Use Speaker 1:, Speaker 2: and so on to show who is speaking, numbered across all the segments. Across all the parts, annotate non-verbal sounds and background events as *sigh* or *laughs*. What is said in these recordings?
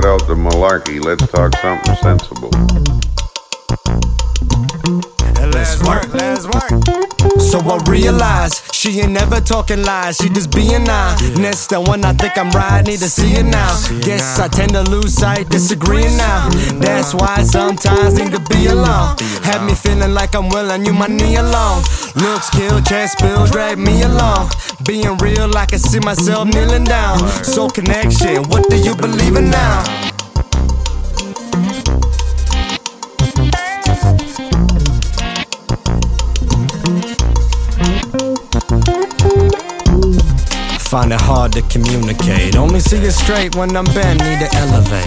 Speaker 1: cut out the malarkey. Let's talk something sensible.
Speaker 2: Let's work, let's work. So I realize she ain't never talking lies, she just being honest. The one I think I'm right, need to see it now. Guess I tend to lose sight, disagreeing now. That's why sometimes need to be alone. Have me feeling like I'm willing you my knee alone. Looks kill, chest spill, drag me along. Being real, I can see myself kneeling down. So connection, what do you believe in now? Find it hard to communicate. Only see it straight when I'm bent, need to elevate.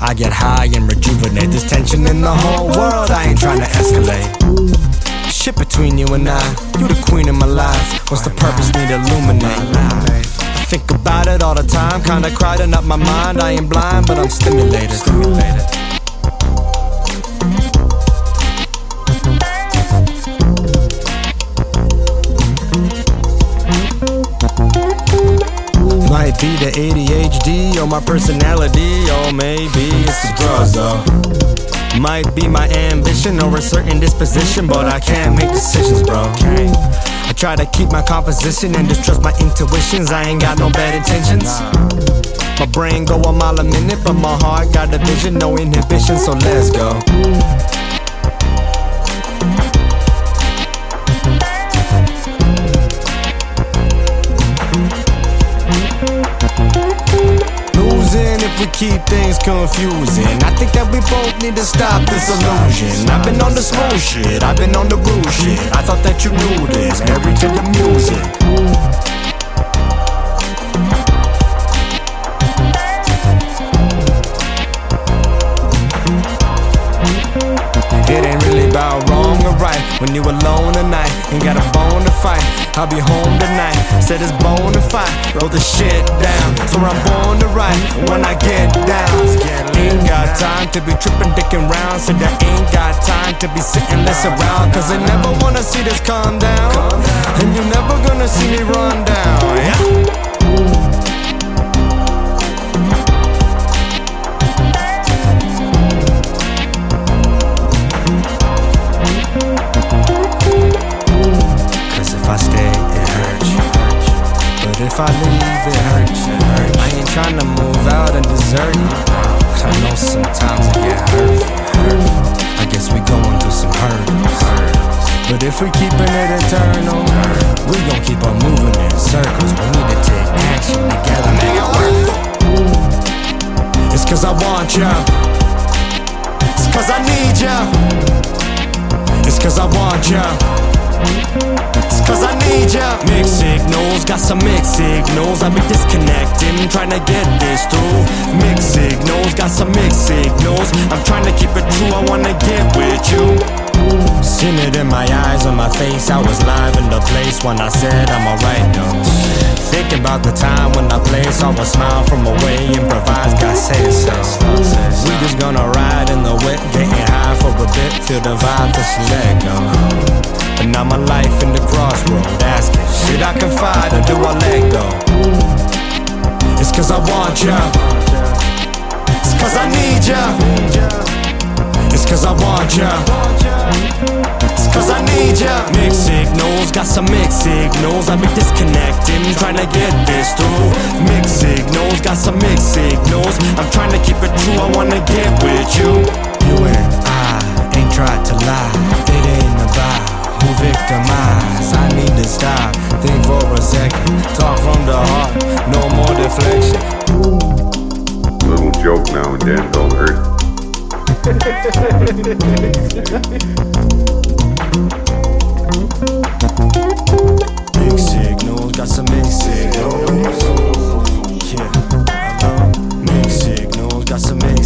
Speaker 2: I get high and rejuvenate. There's tension in the whole world, I ain't trying to escalate. Shit between you and I, you the queen of my life. What's the purpose? Need to illuminate. I think about it all the time, kinda crowding up my mind. I ain't blind, but I'm stimulated. stimulated. Be the ADHD or my personality, or maybe it's the drugs though. Might be my ambition or a certain disposition, but I can't make decisions, bro. I try to keep my composition and just trust my intuitions. I ain't got no bad intentions. My brain go a mile a minute, but my heart got a vision, no inhibition, so let's go. Keep things confusing. I think that we both need to stop this illusion. I've been on the smooth shit, I've been on the rude shit. I thought that you knew this, married to the music. It ain't really about wrong or right when you alone tonight and got a bone to fight. I'll be home tonight, said it's bone to fight. Wrote the shit down, so I'm born to write when I get down. Ain't got time to be tripping, dicking round. Said I ain't got time to be sitting this around. Cause I never wanna see this calm down. And you're never gonna see me run down. Yeah. I leave, it hurts. I ain't tryna move out and desert you. I know sometimes it get hurt. I guess we going through some hurdles. But if we keeping it eternal, we gon' keep on moving in circles. We need to take action together, make it work. It's cause I want ya. It's cause I need ya. It's cause I want ya. Cause I need ya. Mixed signals, got some mixed signals. I be disconnecting, trying to get this through. Mixed signals, got some mixed signals. I'm trying to keep it true, I wanna get with you. Seen it in my eyes, on my face. I was live in the place when I said I'm alright now. Thinking about the time when I played, saw a smile from away, improvise, God say so. We just gonna ride the whip, getting high for a bit, feel the vibe she let go. And now my life in the crossroad, asking, should I confide or do I let go? It's cause I want ya. It's cause I need ya. It's cause I want ya. Signals, got some mixed signals. I be disconnecting, trying to get this through. Mixed signals, got some mixed signals. I'm trying to keep it true, I wanna get with you. You and I ain't tried to lie. It ain't about who victimized. I need to stop, think for a second. Talk from the heart, no more deflection.
Speaker 1: Little joke now and then don't hurt. *laughs*
Speaker 2: That's amazing.